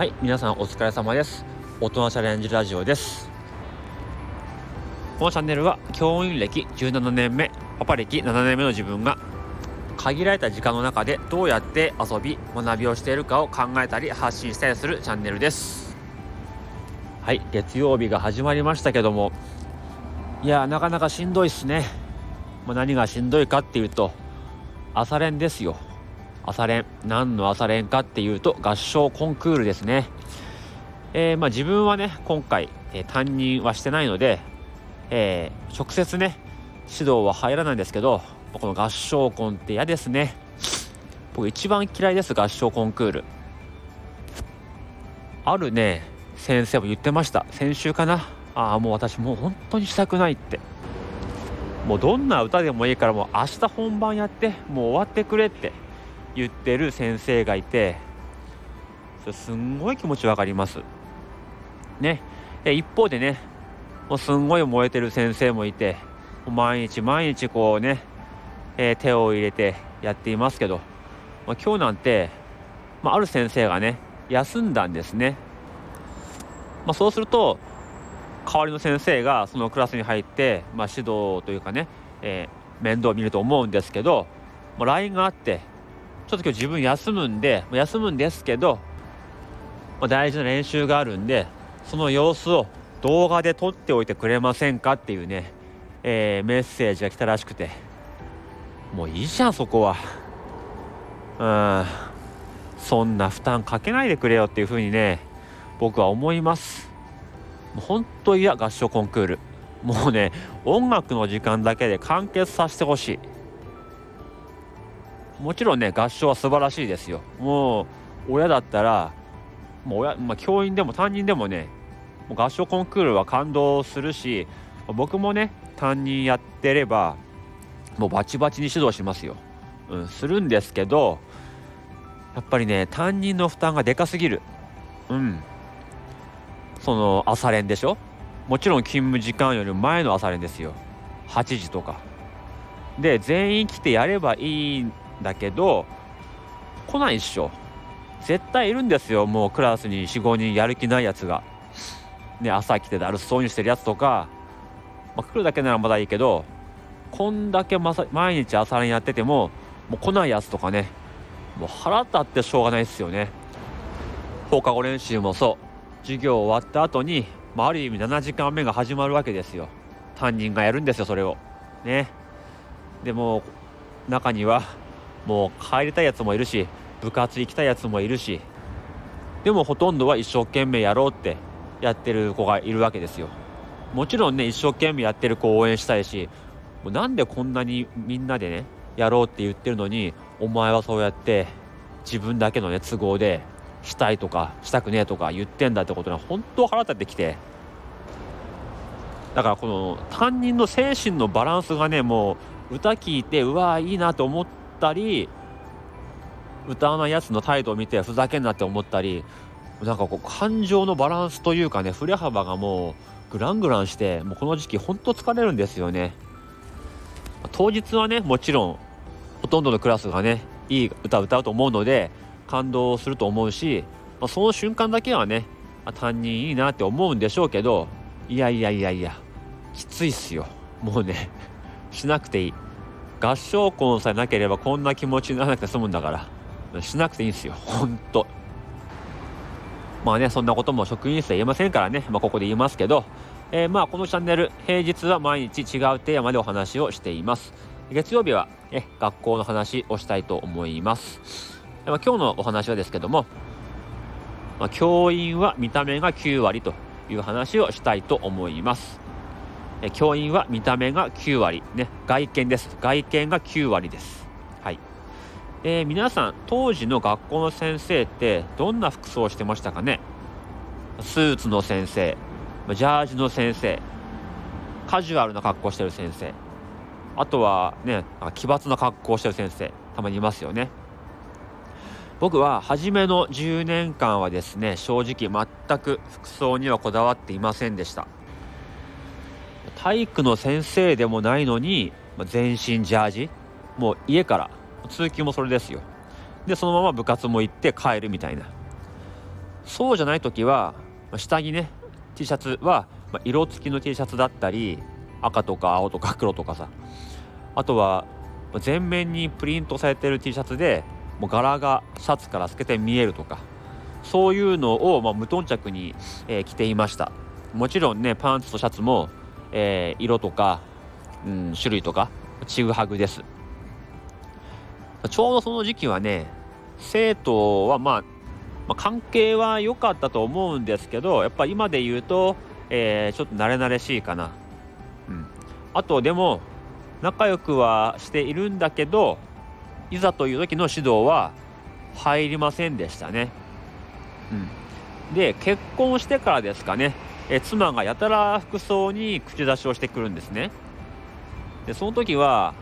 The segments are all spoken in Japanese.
はい皆さんお疲れ様です。大人チャレンジラジオです。このチャンネルは教員歴17年目パパ歴7年目の自分が限られた時間の中でどうやって遊び学びをしているかを考えたり発信したりするチャンネルです。はい月曜日が始まりましたけどもいやなかなかしんどいっすね、まあ、何がしんどいかっていうと朝練ですよ。朝練何の朝練かっていうと合唱コンクールですね、えー、まあ、自分はね今回、えー、担任はしてないので、えー、直接ね指導は入らないんですけどこの合唱コンって嫌ですね。僕一番嫌いです合唱コンクール。あるね先生も言ってました。先週かな。ああもう私もう本当にしたくないって。もうどんな歌でもいいからもう明日本番やってもう終わってくれって。言ってる先生がいてそれすんごい気持ち分かります。ね。一方でねもうすんごい燃えてる先生もいて毎日毎日こうね、えー、手を入れてやっていますけど、まあ、今日なんて、まあ、ある先生がね休んだんですね、まあ、そうすると代わりの先生がそのクラスに入って、まあ、指導というかね、えー、面倒を見ると思うんですけどもう LINE があってちょっと今日自分休むんで休むんですけど、ま、大事な練習があるんでその様子を動画で撮っておいてくれませんかっていうね、えー、メッセージが来たらしくて。もういいじゃんそこは。うん。そんな負担かけないでくれよっていうふうにね僕は思います。もう本当嫌合唱コンクール。もうね音楽の時間だけで完結させてほしい。もちろんね合唱は素晴らしいですよ。もう親だったらもう親、まあ、教員でも担任でもねもう合唱コンクールは感動するし僕もね担任やってればもうバチバチに指導しますよ、うん、するんですけどやっぱりね担任の負担がでかすぎる。うん。その朝練でしょ？もちろん勤務時間より前の朝練ですよ。8時とか。で全員来てやればいいだけど来ないっしょ。絶対いるんですよ。もうクラスに45人やる気ないやつが。ね朝来てだるそうにしてるやつとか、まあ、来るだけならまだいいけどこんだけ、毎日朝練やっててももう来ないやつとかね。もう腹立ってしょうがないですよね。放課後練習もそう。授業終わった後に、まあ、ある意味7時間目が始まるわけですよ。担任がやるんですよそれを。ね。でも中にはもう帰りたいやつもいるし部活行きたいやつもいるしでもほとんどは一生懸命やろうってやってる子がいるわけですよ。もちろんね一生懸命やってる子を応援したいしもうなんでこんなにみんなでねやろうって言ってるのにお前はそうやって自分だけのね都合でしたいとかしたくねえとか言ってんだってことが本当腹立ってきてだからこの担任の精神のバランスがねもう歌聴いてうわいいなと思ったり歌わないやつの態度を見てふざけんなって思ったりなんかこう感情のバランスというかね振れ幅がもうグラングランしてもうこの時期ほんと疲れるんですよね。当日はねもちろんほとんどのクラスがねいい歌歌うと思うので感動すると思うし、まあ、その瞬間だけはね担任いいなって思うんでしょうけどいやいやいやいやきついっすよ。もうねしなくていい。合唱コンさえなければこんな気持ちにならなくて済むんだから。しなくていいんですよ。ほんと。まあねそんなことも職員室は言えませんからね、まあ、ここで言いますけど、えー、まあこのチャンネル平日は毎日違うテーマでお話をしています。月曜日は、ね、学校の話をしたいと思います、ま、今日のお話はですけども、まあ、教員は見た目が9割という話をしたいと思います。教員は見た目が9割。ね外見です。外見が9割です。はい。えー、皆さん当時の学校の先生ってどんな服装をしてましたかね？スーツの先生ジャージの先生カジュアルな格好してる先生あとはね奇抜な格好してる先生たまにいますよね。僕は初めの10年間はですね正直全く服装にはこだわっていませんでした。体育の先生でもないのに全身ジャージもう家から通勤もそれですよ。でそのまま部活も行って帰るみたいな。そうじゃない時は下着ね T シャツは色付きの T シャツだったり赤とか青とか黒とかさ。あとは全面にプリントされてる T シャツでもう柄がシャツから透けて見えるとかそういうのを、ま、無頓着に、え、着ていました。もちろんねパンツとシャツも、えー、色とか、うん、種類とかちぐはぐです。ちょうどその時期はね生徒は、まあ、まあ関係は良かったと思うんですけどやっぱ今で言うと、えー、ちょっと慣れ慣れしいかな、うん、あとでも仲良くはしているんだけどいざという時の指導は入りませんでしたね。うん、で結婚してからですかね。え妻がやたら服装に口出しをしてくるんですね。でその時は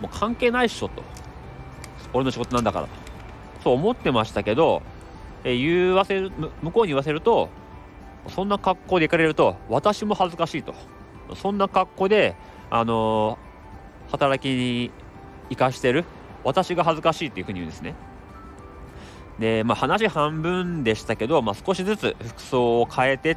もう関係ないっしょと俺の仕事なんだからとそう思ってましたけど、え言わせる向こうに言わせるとそんな格好で行かれると私も恥ずかしいとそんな格好であのー、働きに生かしてる私が恥ずかしいっていうふうに言うんですね。で、まあ、話半分でしたけど、まあ、少しずつ服装を変えて、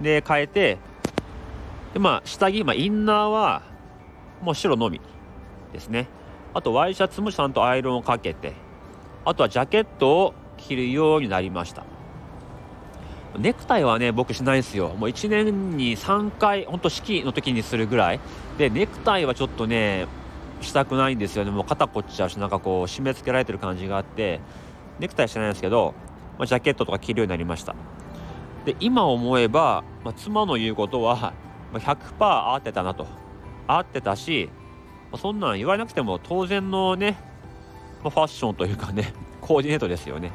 で、変えて、で、まあ、下着、まあ、インナーは、もう白のみですね。あと、ワイシャツもちゃんとアイロンをかけて、あとはジャケットを着るようになりました。ネクタイはね、僕しないですよ。もう1年に3回、ほんと式の時にするぐらい。で、ネクタイはちょっとね、したくないんですよねもう肩こっちゃうしなんかこう締め付けられてる感じがあってネクタイしてないんですけど、まあ、ジャケットとか着るようになりましたで今思えば、まあ、妻の言うことは100%合ってたなと。合ってたし、ま、そんなん言われなくても当然のね、まあ、ファッションというかね コーディネートですよね。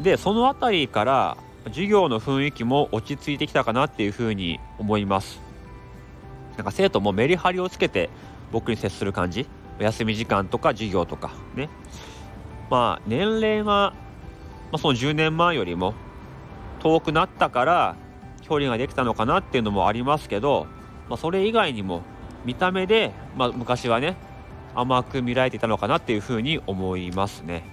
でその辺りから授業の雰囲気も落ち着いてきたかなっていうふうに思います。なんか生徒もメリハリをつけて僕に接する感じ。休み時間とか授業とかね。まあ年齢が、まあ、その10年前よりも遠くなったから距離ができたのかなっていうのもありますけど、まあ、それ以外にも見た目で、まあ、昔はね甘く見られていたのかなっていうふうに思いますね。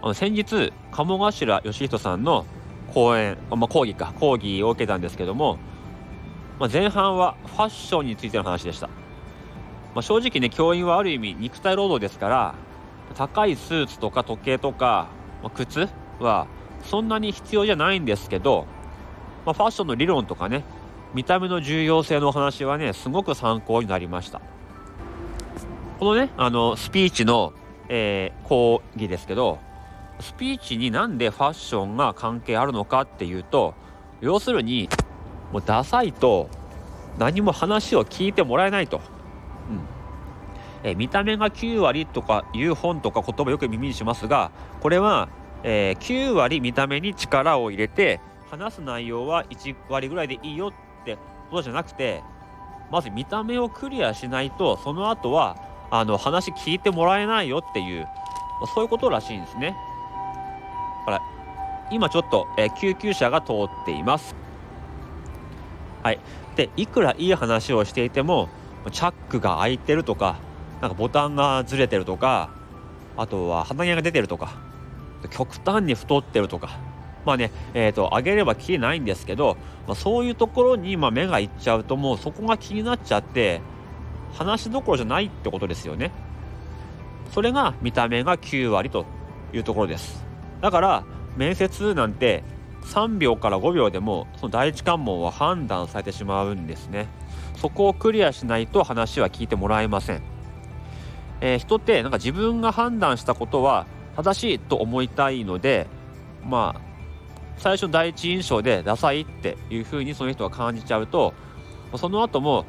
あの先日鴨頭義人さんの講演、まあ、講義か講義を受けたんですけどもまあ、前半はファッションについての話でした、まあ、正直ね教員はある意味肉体労働ですから高いスーツとか時計とか、まあ、靴はそんなに必要じゃないんですけど、まあ、ファッションの理論とかね見た目の重要性のお話はねすごく参考になりましたこのねあのスピーチの、えー、講義ですけどスピーチになんでファッションが関係あるのかっていうと要するにもうダサいと何も話を聞いてもらえないと。うん、え見た目が9割とかいう本とか言葉よく耳にしますがこれは、えー、9割見た目に力を入れて話す内容は1割ぐらいでいいよってことじゃなくてまず見た目をクリアしないとその後はあの話聞いてもらえないよっていうそういうことらしいんですね。だから今ちょっと、えー、救急車が通っています。はい、でいくらいい話をしていてもチャックが開いてるとかなんかボタンがずれてるとかあとは鼻毛が出てるとか極端に太ってるとか。まあねえーと、上げればきりないんですけど、まあ、そういうところにま目がいっちゃうともうそこが気になっちゃって話どころじゃないってことですよね。それが見た目が9割というところです。だから面接なんて3秒から5秒でもその第一関門は判断されてしまうんですね。そこをクリアしないと話は聞いてもらえません、えー、人ってなんか自分が判断したことは正しいと思いたいのでまあ最初の第一印象でダサいっていうふうにその人が感じちゃうとその後も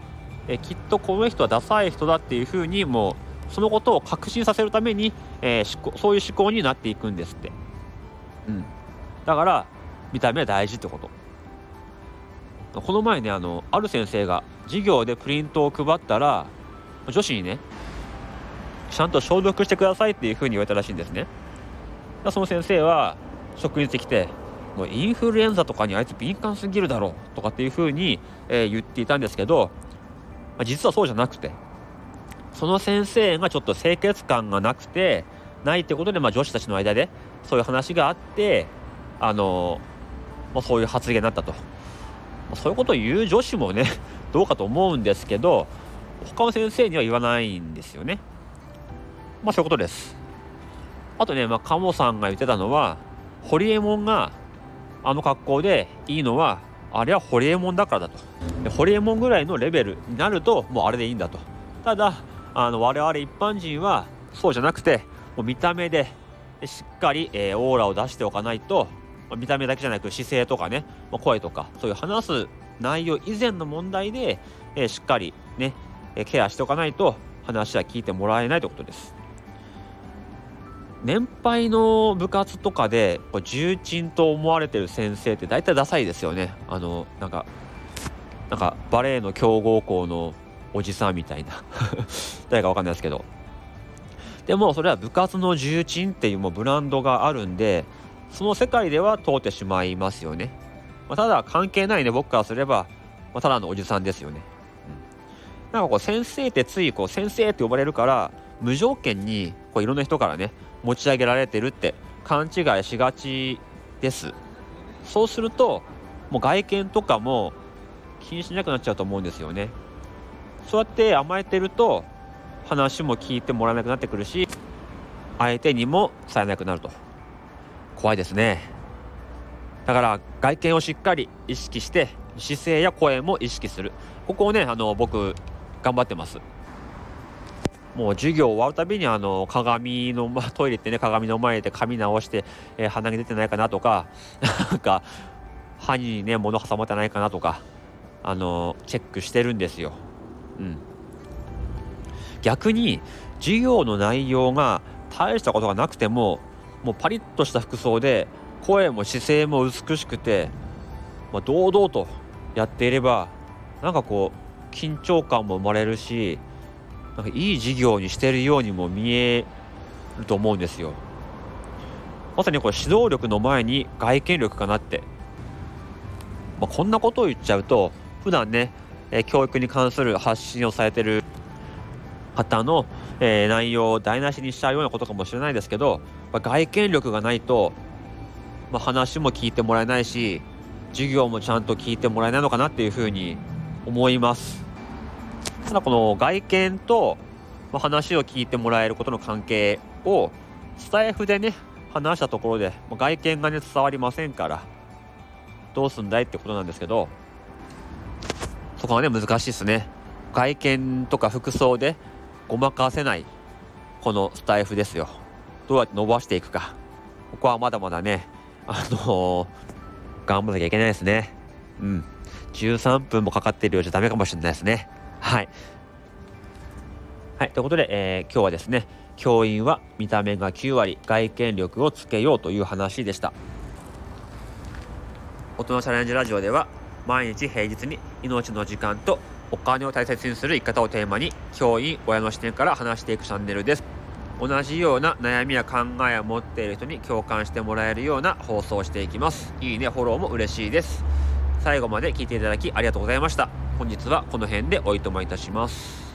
えきっとこの人はダサい人だっていうふうにもうそのことを確信させるために、えー、そういう思考になっていくんですって。うん、だから見た目は大事ってことこの前ねあのある先生が授業でプリントを配ったら女子にねちゃんと消毒してくださいっていうふうに言われたらしいんですね。その先生は職員してきてもうインフルエンザとかにあいつ敏感すぎるだろうとかっていうふうに、えー、言っていたんですけど、まあ、実はそうじゃなくてその先生がちょっと清潔感がなくてないってことで、まあ、女子たちの間で、そういう話があってあの、まあ、そういう発言になったと、まあ、そういうことを言う女子もねどうかと思うんですけど他の先生には言わないんですよね。まあそういうことです。あとね、まあ、鴨さんが言ってたのはホリエモンがあの格好でいいのはあれはホリエモンだからだと。でホリエモンぐらいのレベルになるともうあれでいいんだと。ただあの我々一般人はそうじゃなくてもう見た目でしっかり、えー、オーラを出しておかないと、まあ、見た目だけじゃなく姿勢とかね、まあ、声とかそういう話す内容以前の問題で、えー、しっかりね、えケアしておかないと話は聞いてもらえないということです。年配の部活とかでこう重鎮と思われてる先生って大体ダサいですよね。あのなんかなんかバレエの強豪校のおじさんみたいな。誰か分かんないですけど。でもそれは部活の重鎮っていうもうブランドがあるんでその世界では通ってしまいますよね、まあ、ただ関係ないね僕からすれば、まあ、ただのおじさんですよね、うん、なんかこう先生ってついこう先生って呼ばれるから無条件にこういろんな人からね持ち上げられてるって勘違いしがちです。そうするともう外見とかも気にしなくなっちゃうと思うんですよね。そうやって甘えてると話も聞いてもらえなくなってくるし相手にも伝えなくなると。怖いですね。だから外見をしっかり意識して姿勢や声も意識する。ここをねあの僕頑張ってます。もう授業終わるたびにあの鏡の、ま、トイレってね鏡の前で髪直して、えー、鼻毛出てないかなとか なんか歯にね物挟まってないかなとかあのチェックしてるんですよ。うん、逆に授業の内容が大したことがなくてももうパリッとした服装で声も姿勢も美しくて、まあ、堂々とやっていればなんかこう緊張感も生まれるしなんかいい授業にしてるようにも見えると思うんですよ。まさにこれ指導力の前に外見力かなって、まあ、こんなことを言っちゃうと普段ね、え、教育に関する発信をされてる方の、え、内容を台無しにしちゃうようなことかもしれないですけど、まあ、外見力がないと、まあ、話も聞いてもらえないし授業もちゃんと聞いてもらえないのかなっていうふうに思います。ただこの外見と話を聞いてもらえることの関係をスタイフでね話したところで外見がね伝わりませんからどうすんだいってことなんですけどそこはね難しいですね。外見とか服装でごまかせないこのスタイフですよ。どうやって伸ばしていくか。ここはまだまだねあのー、頑張らなきゃいけないですね。うん。13分もかかっているようじゃダメかもしれないですね。はい。はい、ということで、えー、今日はですね、教員は見た目が9割、外見力をつけようという話でした。大人チャレンジラジオでは、毎日平日に命の時間とお金を大切にする生き方をテーマに、教員、親の視点から話していくチャンネルです。同じような悩みや考えを持っている人に共感してもらえるような放送をしていきます。いいね、フォローも嬉しいです。最後まで聞いていただきありがとうございました。本日はこの辺でおいとまいたします。